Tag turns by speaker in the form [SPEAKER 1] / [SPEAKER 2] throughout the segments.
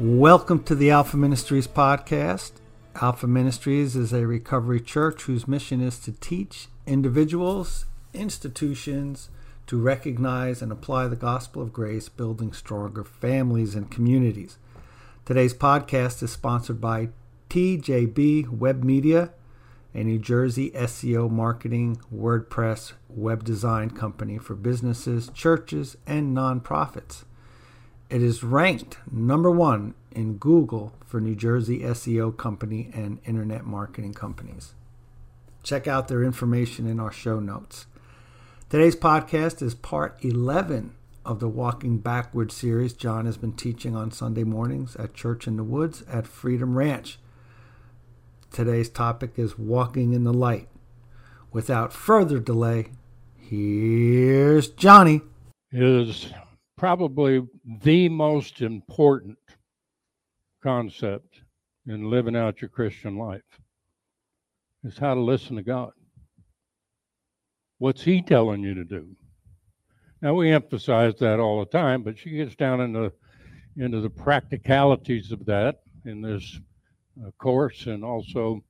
[SPEAKER 1] Welcome to the Alpha Ministries podcast. Alpha Ministries is a recovery church whose mission is to teach individuals, institutions to recognize and apply the gospel of grace, building stronger families and communities. Today's podcast is sponsored by TJB Web Media, a New Jersey SEO marketing, WordPress, web design company for businesses, churches, and nonprofits. It is ranked number one in Google for New Jersey SEO company and internet marketing companies. Check out their information in our show notes. Today's podcast is part 11 of the Walking Backwards series John has been teaching on Sunday mornings at Church in the Woods at Freedom Ranch. Today's topic is walking in the light. Without further delay, here's Johnny.
[SPEAKER 2] Is probably the most important concept in living out your Christian life is how to listen to God. What's He telling you to do? Now we emphasize that all the time, but she gets down into into the practicalities of that in this uh, course, and also,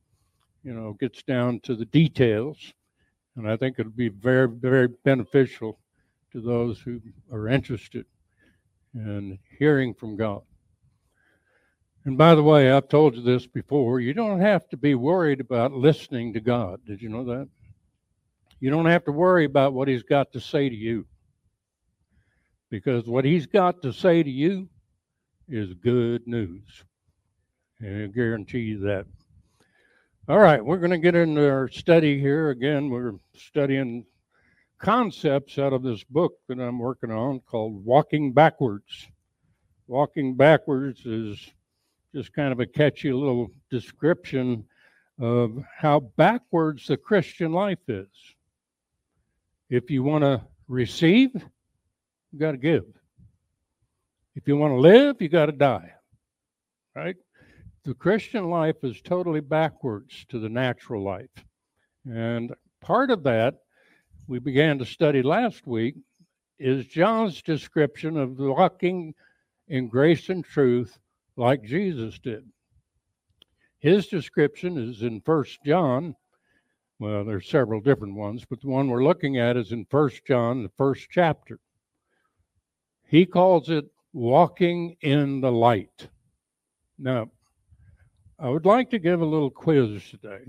[SPEAKER 2] you know, gets down to the details. And I think it'll be very, very beneficial to those who are interested in hearing from God. And by the way, I've told you this before. You don't have to be worried about listening to God. Did you know that? You don't have to worry about what He's got to say to you. Because what He's got to say to you is good news. And I guarantee you that. All right, we're going to get into our study here. Again, we're studying concepts out of this book that I'm working on called Walking Backwards. Walking Backwards is just kind of a catchy little description of how backwards the Christian life is. If you want to receive, you got to give. If you want to live, you got to die. Right? The Christian life is totally backwards to the natural life. And part of that we began to study last week is John's description of walking in grace and truth like Jesus did. His description is in First John. Well, there's several different ones, but the one we're looking at is in First John, the first chapter. He calls it walking in the light. Now, I would like to give a little quiz today.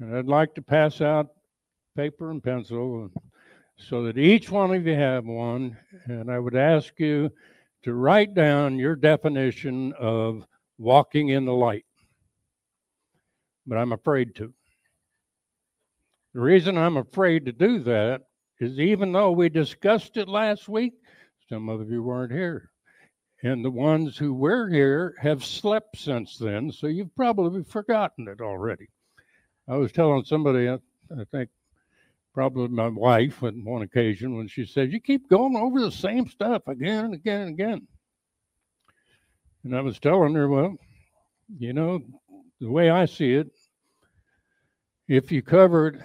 [SPEAKER 2] And I'd like to pass out paper and pencil so that each one of you have one. And I would ask you to write down your definition of walking in the light. But I'm afraid to. The reason I'm afraid to do that is even though we discussed it last week, some of you weren't here. And the ones who were here have slept since then, so you've probably forgotten it already. I was telling somebody, I think probably my wife on one occasion when she said, You keep going over the same stuff again and again and again. And I was telling her, Well, you know, the way I see it, if you cover it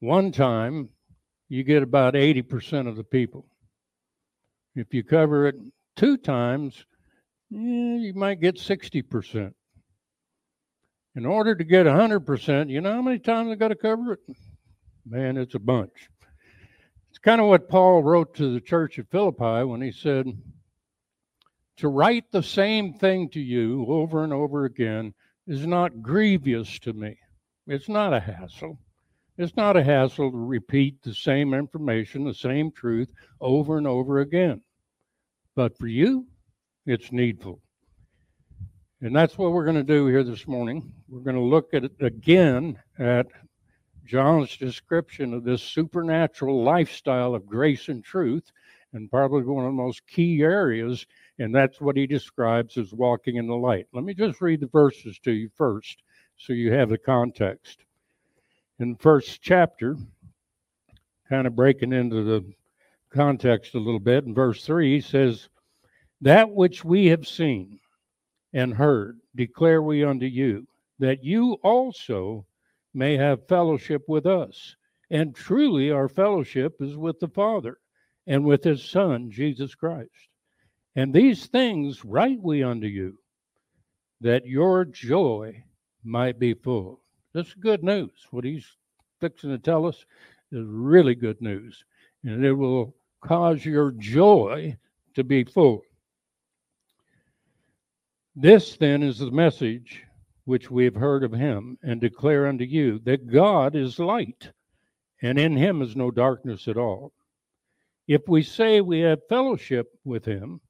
[SPEAKER 2] one time, you get about 80% of the people. If you cover it two times, you might get 60%. In order to get 100%, you know how many times I got to cover it? Man, it's a bunch. It's kind of what Paul wrote to the church at Philippi when he said, To write the same thing to you over and over again is not grievous to me. It's not a hassle. It's not a hassle to repeat the same information, the same truth over and over again. But for you, it's needful. And that's what we're going to do here this morning. We're going to look at it again at John's description of this supernatural lifestyle of grace and truth, and probably one of the most key areas, and that's what he describes as walking in the light. Let me just read the verses to you first so you have the context. In the first chapter, kind of breaking into the context a little bit, in verse 3, he says, That which we have seen and heard declare we unto you, that you also may have fellowship with us. And truly, our fellowship is with the Father and with His Son, Jesus Christ. And these things write we unto you, that your joy might be full. This is good news. What he's fixing to tell us is really good news. And it will cause your joy to be full. This then is the message which we have heard of him and declare unto you that God is light, and in him is no darkness at all. If we say we have fellowship with him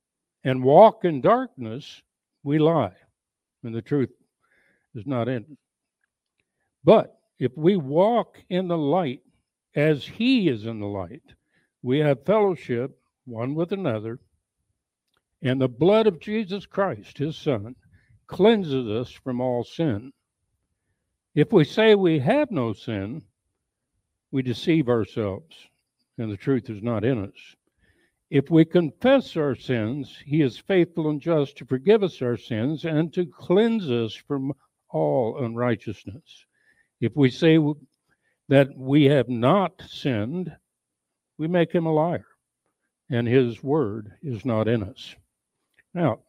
[SPEAKER 2] and walk in darkness, we lie, and the truth is not in us. But if we walk in the light as he is in the light, we have fellowship one with another, and the blood of Jesus Christ, his Son, cleanses us from all sin. If we say we have no sin, we deceive ourselves, and the truth is not in us. If we confess our sins, he is faithful and just to forgive us our sins and to cleanse us from all unrighteousness. If we say that we have not sinned, we make him a liar, and his word is not in us. Now,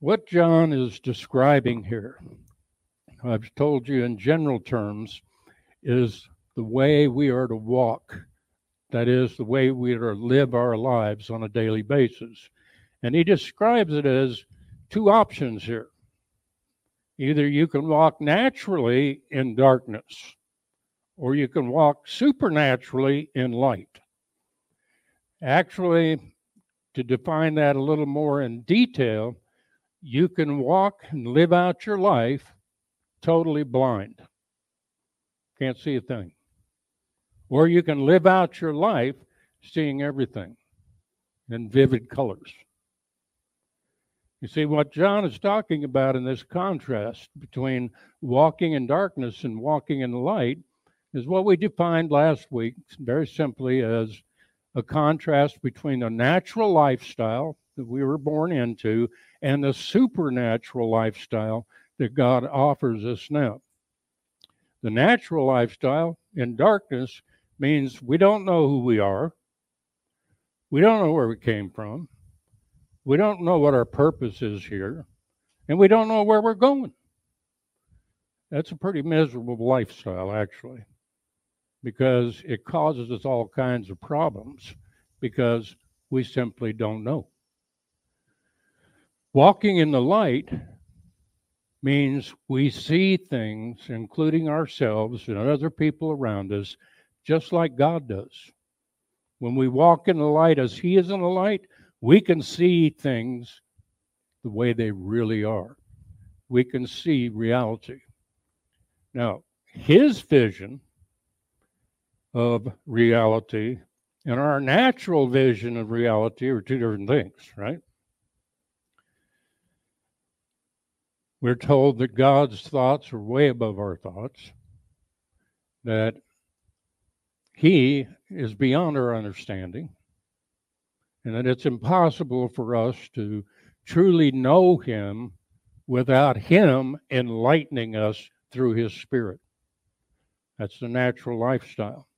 [SPEAKER 2] what John is describing here, I've told you in general terms, is the way we are to walk. That is, the way we are to live our lives on a daily basis. And he describes it as two options here. Either you can walk naturally in darkness, or you can walk supernaturally in light. Actually, to define that a little more in detail, you can walk and live out your life totally blind. Can't see a thing. Or you can live out your life seeing everything in vivid colors. You see, what John is talking about in this contrast between walking in darkness and walking in light is what we defined last week very simply as a contrast between the natural lifestyle that we were born into and the supernatural lifestyle that God offers us now. The natural lifestyle in darkness means we don't know who we are, we don't know where we came from, we don't know what our purpose is here, and we don't know where we're going. That's a pretty miserable lifestyle, actually, because it causes us all kinds of problems because we simply don't know. Walking in the light means we see things, including ourselves and other people around us, just like God does. When we walk in the light as He is in the light, we can see things the way they really are. We can see reality. Now, His vision of reality and our natural vision of reality are two different things, right? We're told that God's thoughts are way above our thoughts, that He is beyond our understanding, and that it's impossible for us to truly know Him without Him enlightening us through His Spirit. That's the natural lifestyle.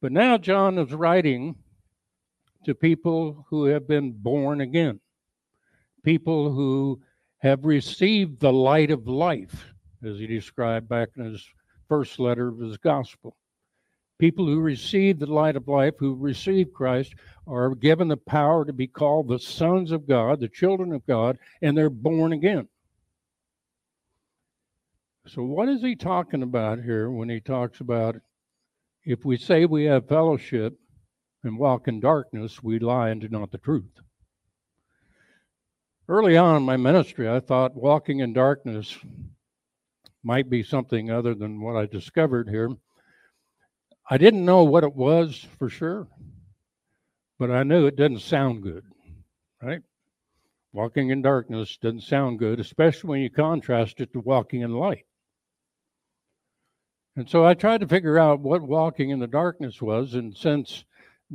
[SPEAKER 2] But now John is writing to people who have been born again, people who have received the light of life, as he described back in his first letter of his gospel. People who receive the light of life, who receive Christ, are given the power to be called the sons of God, the children of God, and they're born again. So, what is he talking about here when he talks about if we say we have fellowship and walk in darkness, we lie and do not the truth? Early on in my ministry, I thought walking in darkness might be something other than what I discovered here. I didn't know what it was for sure, but I knew it didn't sound good, right? Walking in darkness doesn't sound good, especially when you contrast it to walking in light. And so I tried to figure out what walking in the darkness was. And since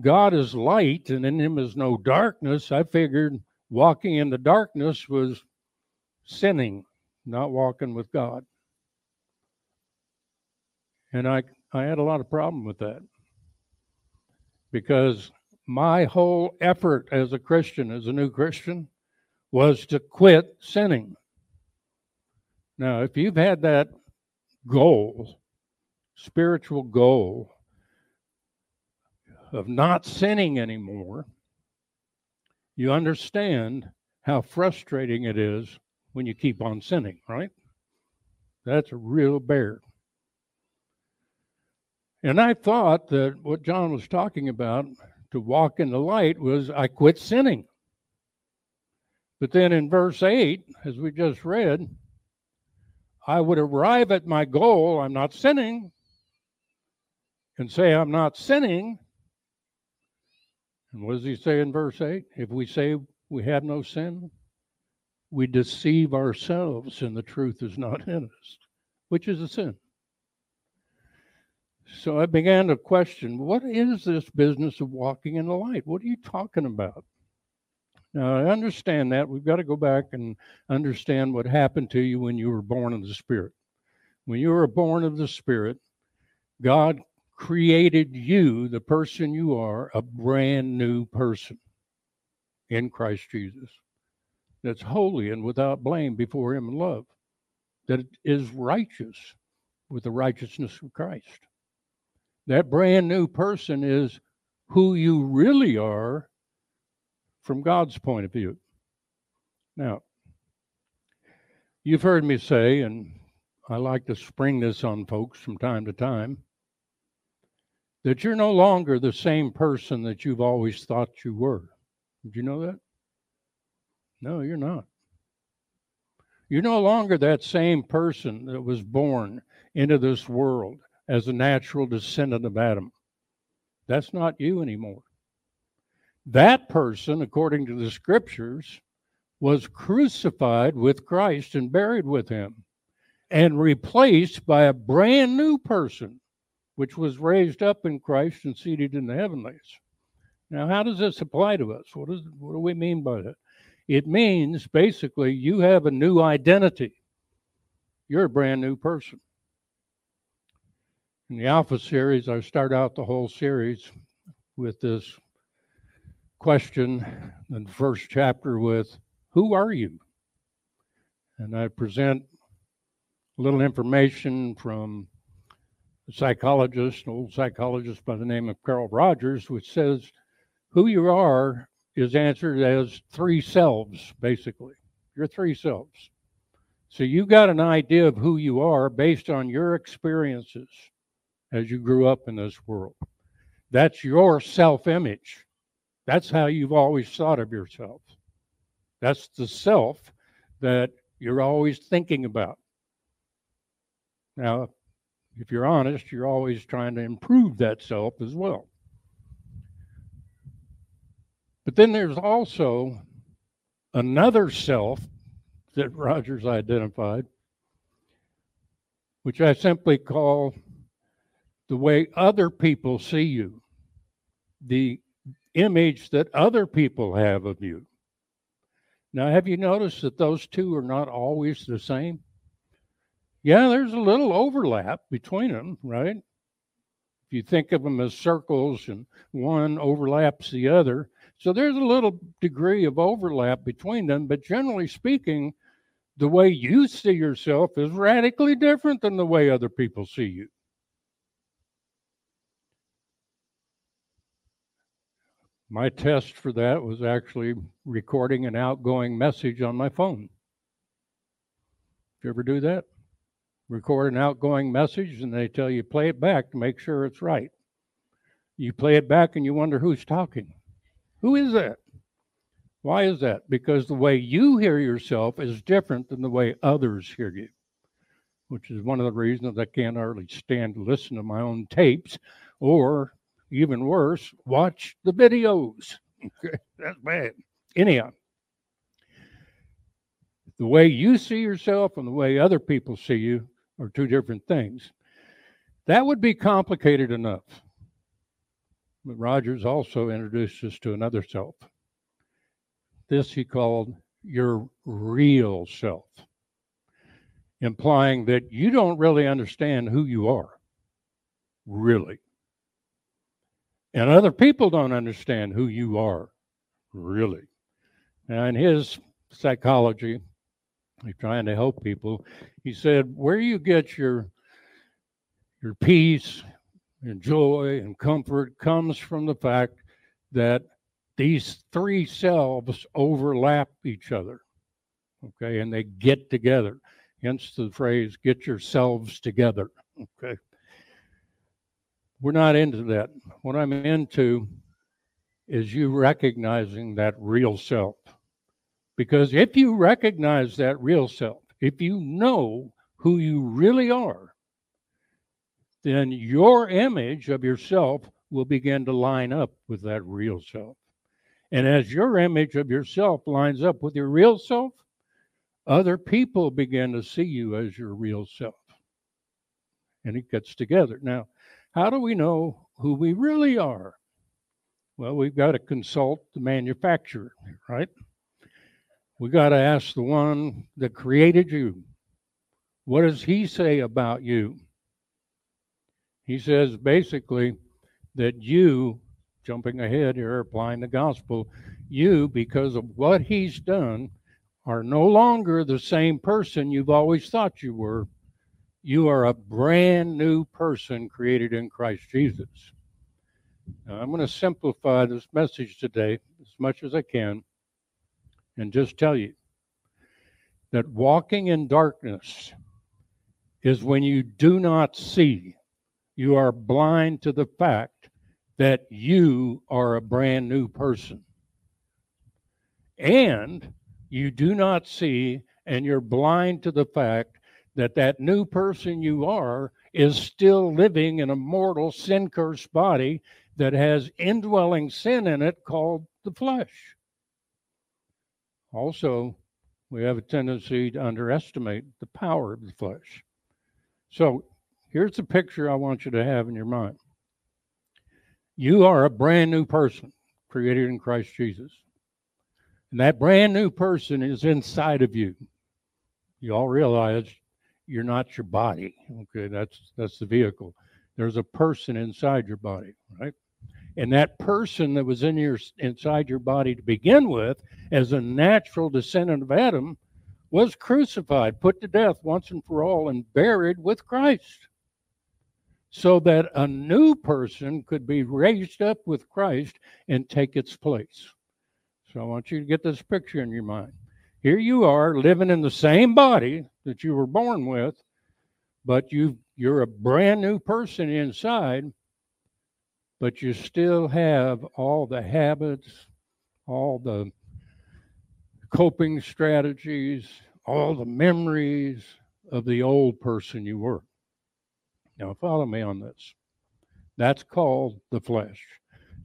[SPEAKER 2] God is light and in him is no darkness, I figured walking in the darkness was sinning, not walking with God. And I, I had a lot of problem with that because my whole effort as a Christian, as a new Christian, was to quit sinning. Now, if you've had that goal, spiritual goal of not sinning anymore, you understand how frustrating it is when you keep on sinning, right? That's a real bear. And I thought that what John was talking about to walk in the light was I quit sinning. But then in verse 8, as we just read, I would arrive at my goal, I'm not sinning, and say I'm not sinning. And what does he say in verse 8? If we say we have no sin, we deceive ourselves and the truth is not in us, which is a sin. So I began to question what is this business of walking in the light? What are you talking about? Now, I understand that. We've got to go back and understand what happened to you when you were born of the Spirit. When you were born of the Spirit, God created you, the person you are, a brand new person in Christ Jesus that's holy and without blame before Him in love, that is righteous with the righteousness of Christ. That brand new person is who you really are from God's point of view. Now, you've heard me say, and I like to spring this on folks from time to time, that you're no longer the same person that you've always thought you were. Did you know that? No, you're not. You're no longer that same person that was born into this world as a natural descendant of Adam. That's not you anymore. That person, according to the scriptures, was crucified with Christ and buried with him and replaced by a brand new person, which was raised up in Christ and seated in the heavenlies. Now, how does this apply to us? What, is, what do we mean by that? It means basically you have a new identity. You're a brand new person. In the Alpha series, I start out the whole series with this question in the first chapter with, Who are you? And I present a little information from psychologist, an old psychologist by the name of Carl Rogers, which says who you are is answered as three selves, basically. Your three selves. So you've got an idea of who you are based on your experiences as you grew up in this world. That's your self image. That's how you've always thought of yourself. That's the self that you're always thinking about. Now, if you're honest, you're always trying to improve that self as well. But then there's also another self that Rogers identified, which I simply call the way other people see you, the image that other people have of you. Now, have you noticed that those two are not always the same? Yeah, there's a little overlap between them, right? If you think of them as circles and one overlaps the other. So there's a little degree of overlap between them, but generally speaking, the way you see yourself is radically different than the way other people see you. My test for that was actually recording an outgoing message on my phone. Did you ever do that? Record an outgoing message and they tell you play it back to make sure it's right. You play it back and you wonder who's talking. Who is that? Why is that? Because the way you hear yourself is different than the way others hear you, which is one of the reasons I can't hardly stand to listen to my own tapes or even worse, watch the videos. That's bad. Anyhow, the way you see yourself and the way other people see you are two different things. That would be complicated enough. But Rogers also introduced us to another self. This he called your real self, implying that you don't really understand who you are, really. And other people don't understand who you are, really. Now, in his psychology, he's trying to help people. He said, where you get your your peace and joy and comfort comes from the fact that these three selves overlap each other. Okay, and they get together. Hence the phrase, get yourselves together. Okay. We're not into that. What I'm into is you recognizing that real self. Because if you recognize that real self, if you know who you really are, then your image of yourself will begin to line up with that real self. And as your image of yourself lines up with your real self, other people begin to see you as your real self. And it gets together. Now, how do we know who we really are? Well, we've got to consult the manufacturer, right? We got to ask the one that created you. What does he say about you? He says basically that you, jumping ahead here, applying the gospel, you, because of what he's done, are no longer the same person you've always thought you were. You are a brand new person created in Christ Jesus. Now, I'm going to simplify this message today as much as I can and just tell you that walking in darkness is when you do not see, you are blind to the fact that you are a brand new person. And you do not see, and you're blind to the fact that that new person you are is still living in a mortal sin cursed body that has indwelling sin in it called the flesh. Also, we have a tendency to underestimate the power of the flesh. So, here's the picture I want you to have in your mind. You are a brand new person created in Christ Jesus. And that brand new person is inside of you. You all realize you're not your body. Okay, that's that's the vehicle. There's a person inside your body, right? And that person that was in your inside your body to begin with, as a natural descendant of Adam, was crucified, put to death once and for all, and buried with Christ. So that a new person could be raised up with Christ and take its place. So I want you to get this picture in your mind. Here you are living in the same body that you were born with, but you you're a brand new person inside but you still have all the habits, all the coping strategies, all the memories of the old person you were. Now, follow me on this. That's called the flesh.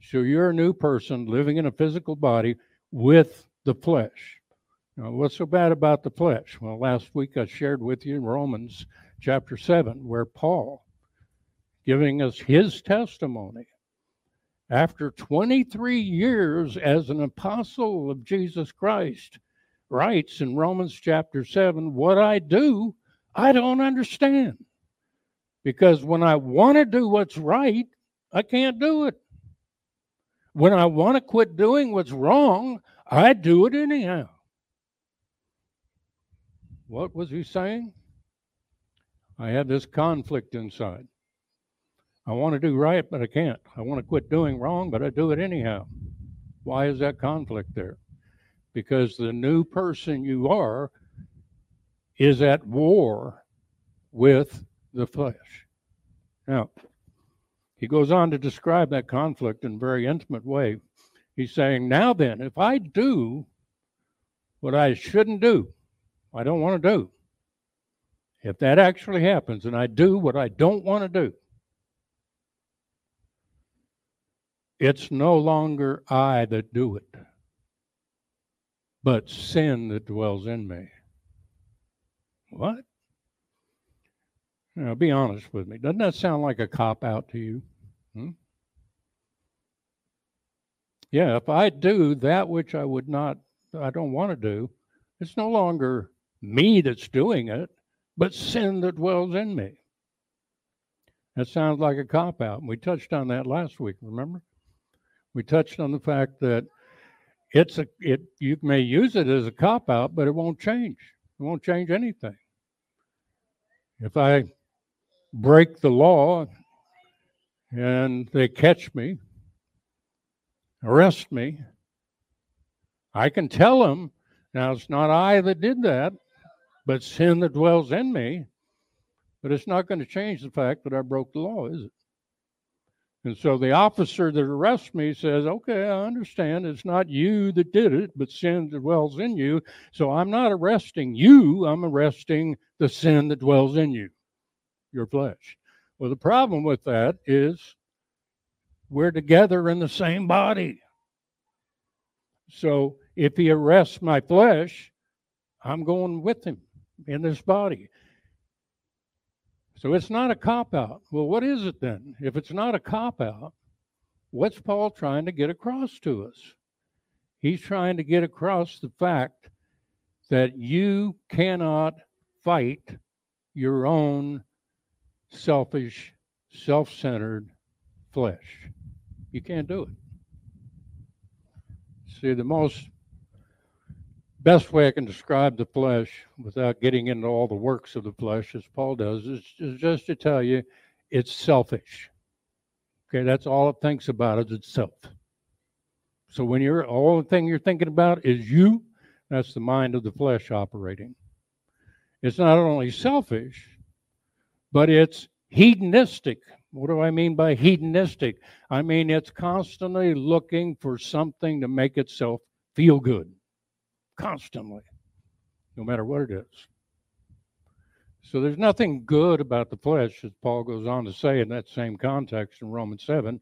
[SPEAKER 2] So you're a new person living in a physical body with the flesh. Now, what's so bad about the flesh? Well, last week I shared with you Romans chapter 7, where Paul, giving us his testimony after 23 years as an apostle of Jesus Christ, writes in Romans chapter 7 What I do, I don't understand. Because when I want to do what's right, I can't do it. When I want to quit doing what's wrong, I do it anyhow. What was he saying? I had this conflict inside. I want to do right, but I can't. I want to quit doing wrong, but I do it anyhow. Why is that conflict there? Because the new person you are is at war with the flesh. Now, he goes on to describe that conflict in a very intimate way. He's saying, Now then, if I do what I shouldn't do, I don't want to do, if that actually happens and I do what I don't want to do, It's no longer I that do it, but sin that dwells in me. What? Now, be honest with me. Doesn't that sound like a cop out to you? Hmm? Yeah, if I do that which I would not, I don't want to do, it's no longer me that's doing it, but sin that dwells in me. That sounds like a cop out. We touched on that last week, remember? We touched on the fact that it's a it you may use it as a cop out, but it won't change. It won't change anything. If I break the law and they catch me, arrest me, I can tell them, now it's not I that did that, but sin that dwells in me. But it's not going to change the fact that I broke the law, is it? And so the officer that arrests me says, Okay, I understand it's not you that did it, but sin that dwells in you. So I'm not arresting you, I'm arresting the sin that dwells in you, your flesh. Well, the problem with that is we're together in the same body. So if he arrests my flesh, I'm going with him in this body. So it's not a cop out. Well, what is it then? If it's not a cop out, what's Paul trying to get across to us? He's trying to get across the fact that you cannot fight your own selfish, self centered flesh. You can't do it. See, the most best way I can describe the flesh without getting into all the works of the flesh, as Paul does, is, is just to tell you it's selfish. Okay, that's all it thinks about is itself. So when you're all the thing you're thinking about is you, that's the mind of the flesh operating. It's not only selfish, but it's hedonistic. What do I mean by hedonistic? I mean it's constantly looking for something to make itself feel good constantly, no matter what it is. So there's nothing good about the flesh, as Paul goes on to say in that same context in Romans 7.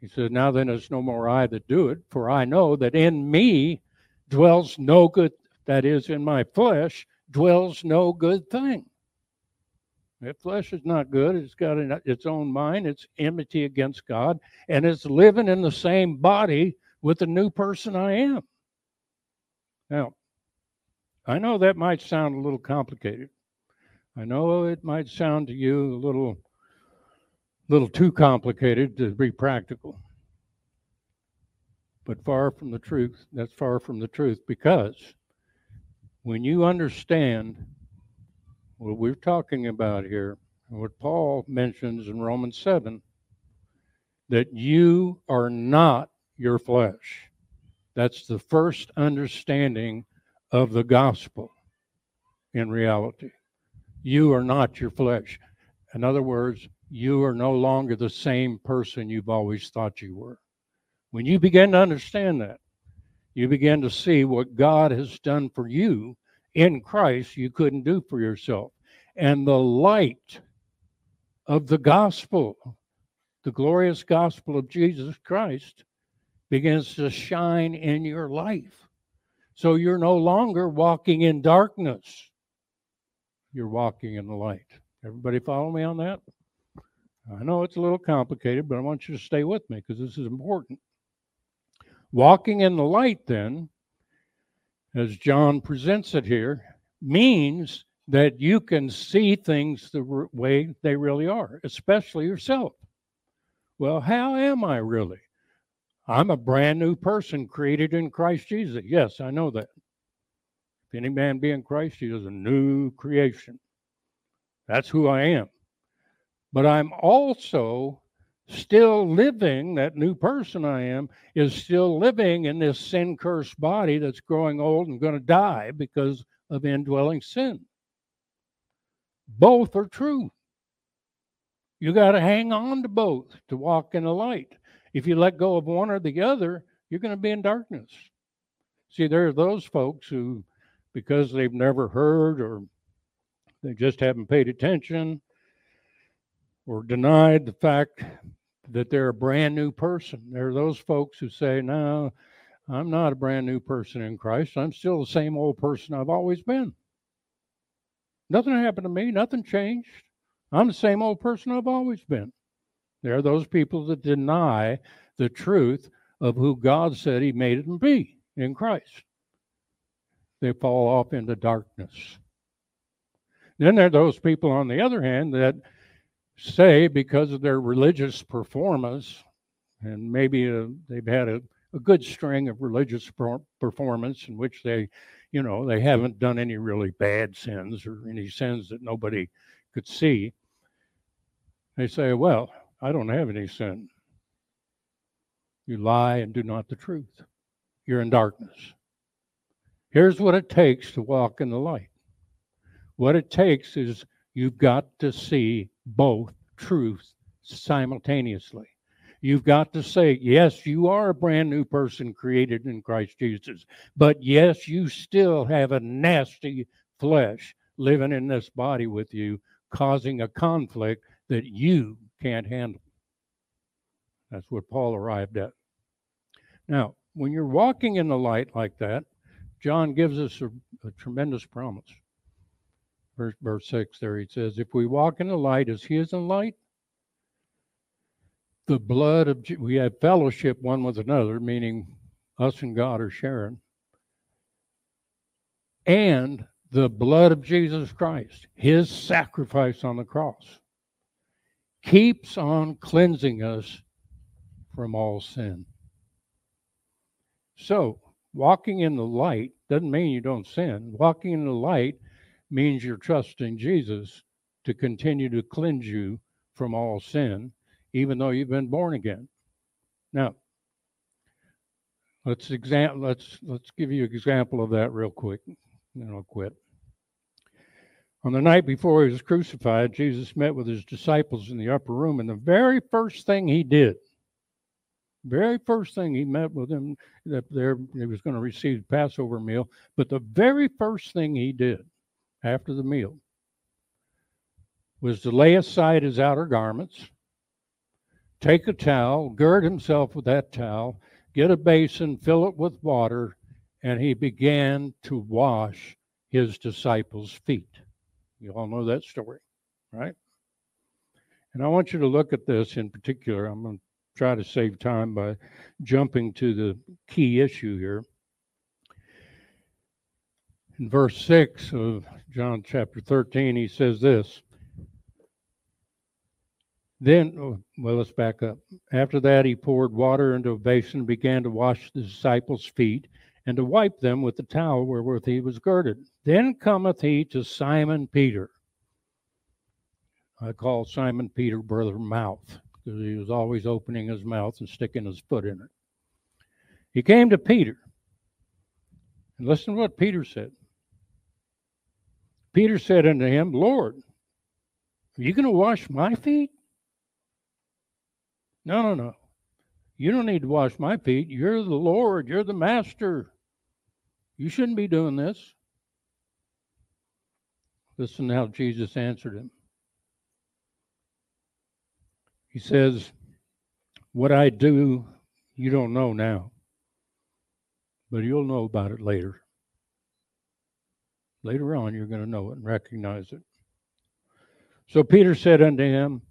[SPEAKER 2] He says, Now then, it's no more I that do it, for I know that in me dwells no good, that is, in my flesh dwells no good thing. If flesh is not good. It's got its own mind. It's enmity against God, and it's living in the same body with the new person I am. Now, I know that might sound a little complicated. I know it might sound to you a little little too complicated to be practical. But far from the truth. That's far from the truth because when you understand what we're talking about here, what Paul mentions in Romans 7, that you are not your flesh. That's the first understanding of the gospel in reality. You are not your flesh. In other words, you are no longer the same person you've always thought you were. When you begin to understand that, you begin to see what God has done for you in Christ you couldn't do for yourself. And the light of the gospel, the glorious gospel of Jesus Christ, begins to shine in your life. So you're no longer walking in darkness, you're walking in the light. Everybody follow me on that? I know it's a little complicated, but I want you to stay with me because this is important. Walking in the light, then, as John presents it here, means that you can see things the way they really are, especially yourself. Well, how am I really? I'm a brand new person created in Christ Jesus. Yes, I know that. If any man be in Christ, he is a new creation. That's who I am. But I'm also still living, that new person I am, is still living in this sin cursed body that's growing old and going to die because of indwelling sin. Both are true. You got to hang on to both to walk in the light. If you let go of one or the other, you're going to be in darkness. See, there are those folks who, because they've never heard or they just haven't paid attention or denied the fact that they're a brand new person. There are those folks who say, No, I'm not a brand new person in Christ. I'm still the same old person I've always been. Nothing happened to me, nothing changed. I'm the same old person I've always been. There are those people that deny the truth of who God said He made them be in Christ. They fall off into darkness. Then there are those people, on the other hand, that say because of their religious performance, and maybe uh, they've had a, a good string of religious performance in which they, you know, they haven't done any really bad sins or any sins that nobody could see. They say, Well, I don't have any sin. You lie and do not the truth. You're in darkness. Here's what it takes to walk in the light. What it takes is you've got to see both truths simultaneously. You've got to say, yes, you are a brand new person created in Christ Jesus, but yes, you still have a nasty flesh living in this body with you, causing a conflict that you can't handle. That's what Paul arrived at. Now, when you're walking in the light like that, John gives us a, a tremendous promise. Verse, verse 6 there, he says, If we walk in the light as he is in light, the blood of we have fellowship one with another, meaning us and God are sharing, and the blood of Jesus Christ, his sacrifice on the cross, keeps on cleansing us from all sin. So, walking in the light doesn't mean you don't sin. Walking in the light means you're trusting Jesus to continue to cleanse you from all sin, even though you've been born again. Now, let's exam- let's let's give you an example of that real quick, and I'll quit. On the night before he was crucified, Jesus met with his disciples in the upper room, and the very first thing he did very first thing he met with them that there he was going to receive the Passover meal, but the very first thing he did after the meal was to lay aside his outer garments, take a towel, gird himself with that towel, get a basin, fill it with water, and he began to wash his disciples' feet. You all know that story, right? And I want you to look at this in particular. I'm going to try to save time by jumping to the key issue here. In verse 6 of John chapter 13, he says this. Then, oh, well, let's back up. After that, he poured water into a basin and began to wash the disciples' feet and to wipe them with the towel wherewith he was girded. Then cometh he to Simon Peter. I call Simon Peter brother mouth because he was always opening his mouth and sticking his foot in it. He came to Peter. And listen to what Peter said. Peter said unto him, Lord, are you going to wash my feet? No, no, no. You don't need to wash my feet. You're the Lord. You're the master. You shouldn't be doing this. Listen how Jesus answered him. He says, What I do, you don't know now, but you'll know about it later. Later on, you're going to know it and recognize it. So Peter said unto him,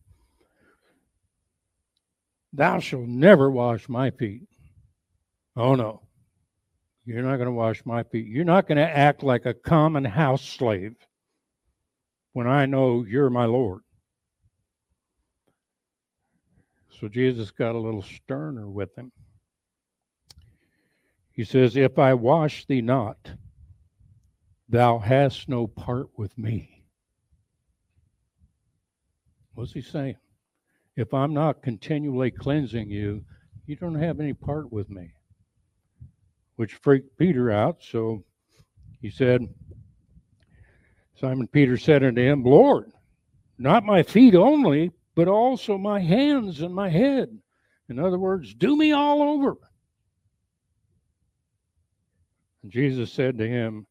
[SPEAKER 2] Thou shalt never wash my feet. Oh, no. You're not going to wash my feet. You're not going to act like a common house slave when I know you're my Lord. So Jesus got a little sterner with him. He says, If I wash thee not, thou hast no part with me. What's he saying? If I'm not continually cleansing you, you don't have any part with me. Which freaked Peter out. So he said, Simon Peter said unto him, Lord, not my feet only, but also my hands and my head. In other words, do me all over. And Jesus said to him,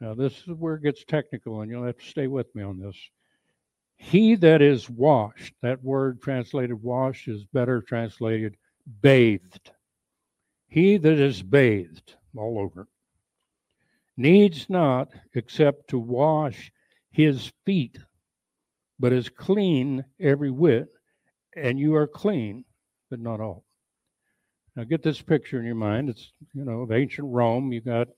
[SPEAKER 2] Now, this is where it gets technical, and you'll have to stay with me on this. He that is washed, that word translated washed is better translated bathed. He that is bathed all over needs not except to wash his feet but is clean every whit, and you are clean, but not all. Now get this picture in your mind. It's you know of ancient Rome. You got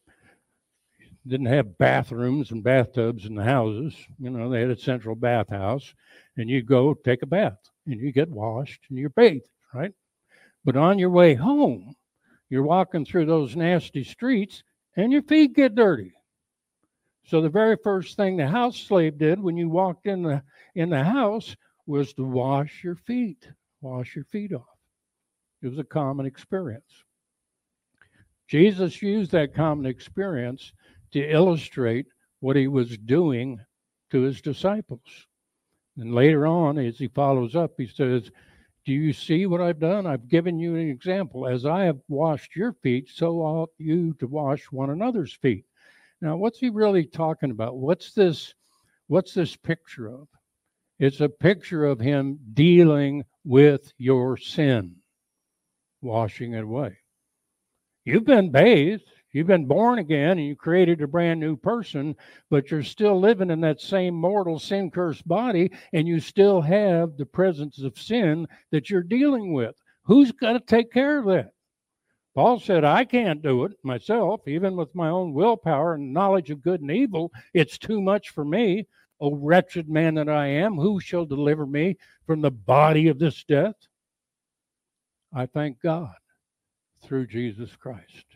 [SPEAKER 2] didn't have bathrooms and bathtubs in the houses. You know they had a central bathhouse, and you go take a bath and you get washed and you're bathed, right? But on your way home, you're walking through those nasty streets and your feet get dirty. So the very first thing the house slave did when you walked in the in the house was to wash your feet, wash your feet off. It was a common experience. Jesus used that common experience to illustrate what he was doing to his disciples. And later on, as he follows up, he says, Do you see what I've done? I've given you an example. As I have washed your feet, so ought you to wash one another's feet. Now, what's he really talking about? What's this? What's this picture of? It's a picture of him dealing with your sin, washing it away. You've been bathed, you've been born again, and you created a brand new person, but you're still living in that same mortal, sin cursed body, and you still have the presence of sin that you're dealing with. Who's got to take care of that? Paul said, I can't do it myself, even with my own willpower and knowledge of good and evil. It's too much for me. O wretched man that I am, who shall deliver me from the body of this death? I thank God through Jesus Christ.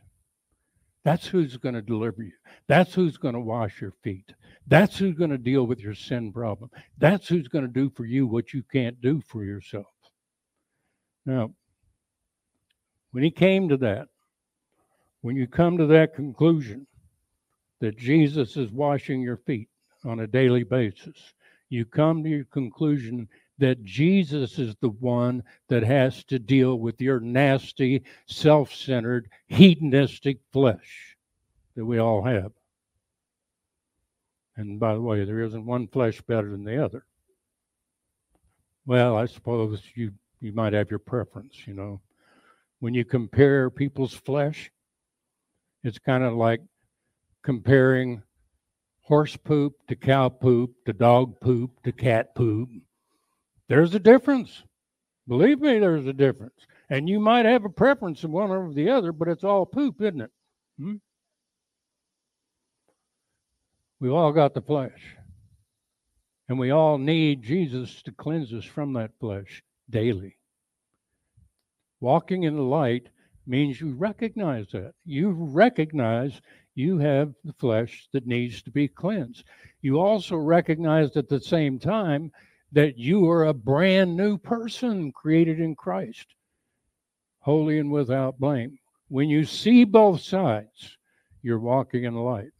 [SPEAKER 2] That's who's going to deliver you. That's who's going to wash your feet. That's who's going to deal with your sin problem. That's who's going to do for you what you can't do for yourself. Now, when he came to that, when you come to that conclusion that Jesus is washing your feet on a daily basis, you come to your conclusion that Jesus is the one that has to deal with your nasty, self centered, hedonistic flesh that we all have. And by the way, there isn't one flesh better than the other. Well, I suppose you, you might have your preference, you know. When you compare people's flesh, it's kind of like comparing horse poop to cow poop to dog poop to cat poop there's a difference. Believe me, there's a difference. And you might have a preference in one over the other, but it's all poop, isn't it? Hmm? We've all got the flesh. And we all need Jesus to cleanse us from that flesh daily. Walking in the light means you recognize that. You recognize you have the flesh that needs to be cleansed. You also recognize at the same time that you are a brand new person created in Christ, holy and without blame. When you see both sides, you're walking in light.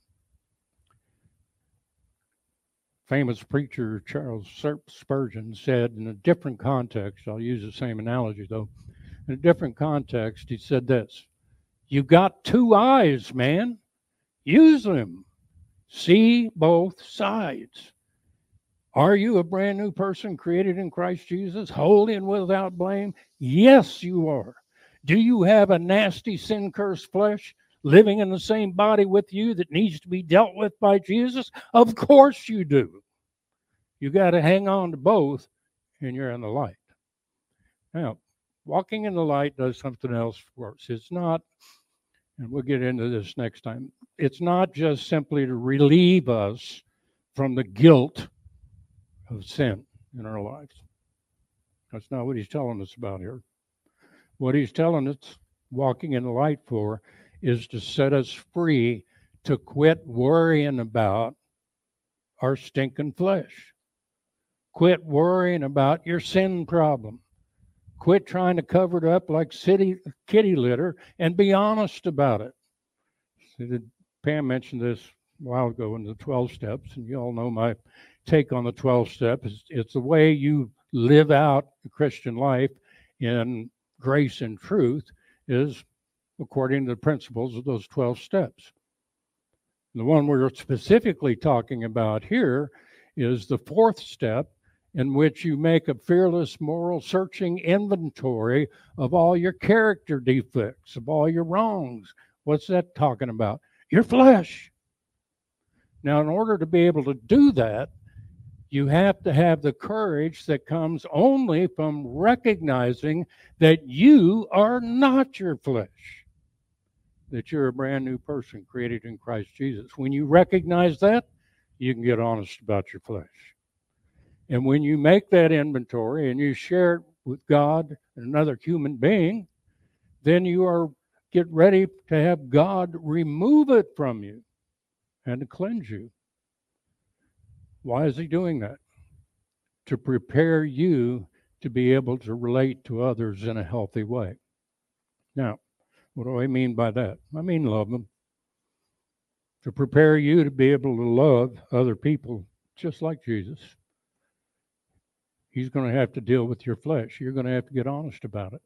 [SPEAKER 2] Famous preacher Charles Spurgeon said in a different context, I'll use the same analogy though, in a different context, he said this You got two eyes, man. Use them. See both sides. Are you a brand new person created in Christ Jesus, holy and without blame? Yes, you are. Do you have a nasty, sin cursed flesh living in the same body with you that needs to be dealt with by Jesus? Of course you do. You got to hang on to both, and you're in the light. Now, walking in the light does something else for us. It's not, and we'll get into this next time, it's not just simply to relieve us from the guilt of sin in our lives. That's not what he's telling us about here. What he's telling us, walking in the light for, is to set us free to quit worrying about our stinking flesh. Quit worrying about your sin problem. Quit trying to cover it up like city, kitty litter and be honest about it. See, Pam mentioned this a while ago in the 12 steps, and you all know my take on the 12 steps. It's the way you live out the Christian life in grace and truth is according to the principles of those 12 steps. The one we're specifically talking about here is the fourth step, in which you make a fearless moral searching inventory of all your character defects, of all your wrongs. What's that talking about? Your flesh. Now, in order to be able to do that, you have to have the courage that comes only from recognizing that you are not your flesh, that you're a brand new person created in Christ Jesus. When you recognize that, you can get honest about your flesh. And when you make that inventory and you share it with God and another human being, then you are get ready to have God remove it from you and to cleanse you. Why is he doing that? To prepare you to be able to relate to others in a healthy way. Now, what do I mean by that? I mean love them. To prepare you to be able to love other people just like Jesus. He's going to have to deal with your flesh. You're going to have to get honest about it.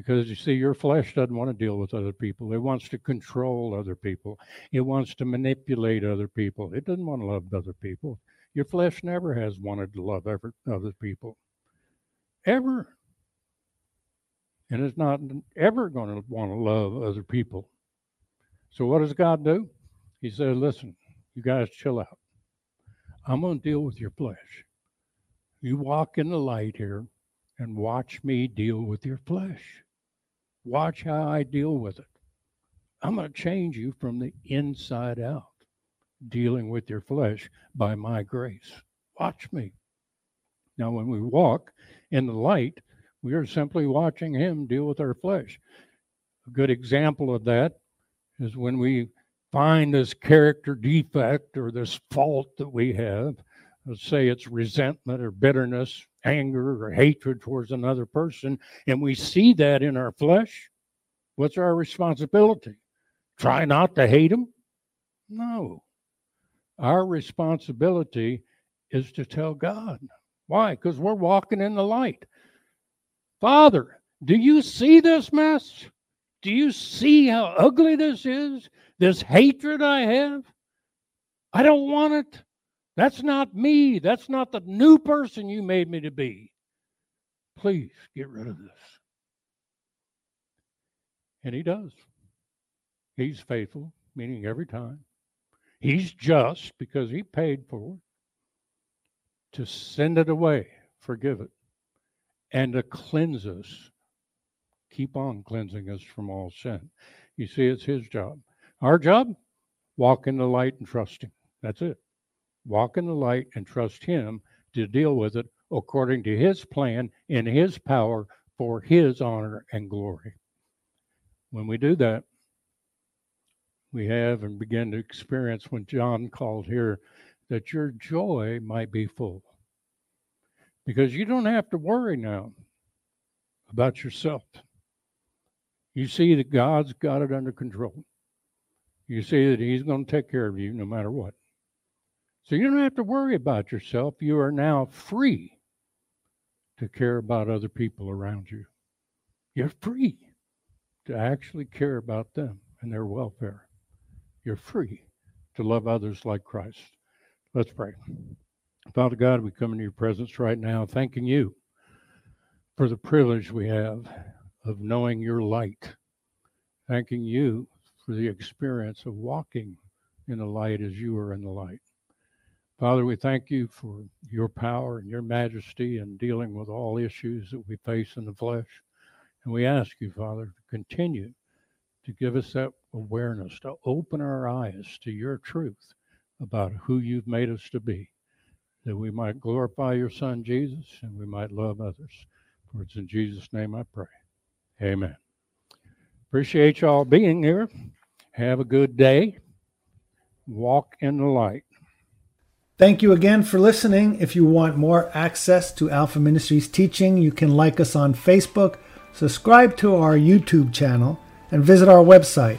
[SPEAKER 2] Because you see, your flesh doesn't want to deal with other people. It wants to control other people. It wants to manipulate other people. It doesn't want to love other people. Your flesh never has wanted to love ever, other people. Ever. And it's not ever going to want to love other people. So what does God do? He says, listen, you guys chill out. I'm going to deal with your flesh. You walk in the light here and watch me deal with your flesh. Watch how I deal with it. I'm going to change you from the inside out, dealing with your flesh by my grace. Watch me. Now, when we walk in the light, we are simply watching Him deal with our flesh. A good example of that is when we find this character defect or this fault that we have let's say it's resentment or bitterness, anger or hatred towards another person, and we see that in our flesh, what's our responsibility? Try not to hate them? No. Our responsibility is to tell God. Why? Because we're walking in the light. Father, do you see this mess? Do you see how ugly this is? This hatred I have? I don't want it. That's not me. That's not the new person you made me to be. Please get rid of this. And he does. He's faithful, meaning every time. He's just because he paid for it to send it away, forgive it, and to cleanse us. Keep on cleansing us from all sin. You see, it's his job. Our job, walk in the light and trust him. That's it walk in the light, and trust Him to deal with it according to His plan in His power for His honor and glory. When we do that, we have and begin to experience when John called here that your joy might be full. Because you don't have to worry now about yourself. You see that God's got it under control. You see that He's going to take care of you no matter what. So you don't have to worry about yourself. You are now free to care about other people around you. You're free to actually care about them and their welfare. You're free to love others like Christ. Let's pray. Father God, we come into your presence right now, thanking you for the privilege we have of knowing your light, thanking you for the experience of walking in the light as you are in the light. Father, we thank you for your power and your majesty in dealing with all issues that we face in the flesh. And we ask you, Father, to continue to give us that awareness, to open our eyes to your truth about who you've made us to be, that we might glorify your Son, Jesus, and we might love others. For it's in Jesus' name I pray. Amen. Appreciate y'all being here. Have a good day. Walk in the light.
[SPEAKER 1] Thank you again for listening. If you want more access to Alpha Ministries teaching, you can like us on Facebook, subscribe to our YouTube channel, and visit our website.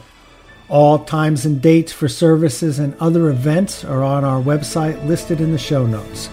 [SPEAKER 1] All times and dates for services and other events are on our website listed in the show notes.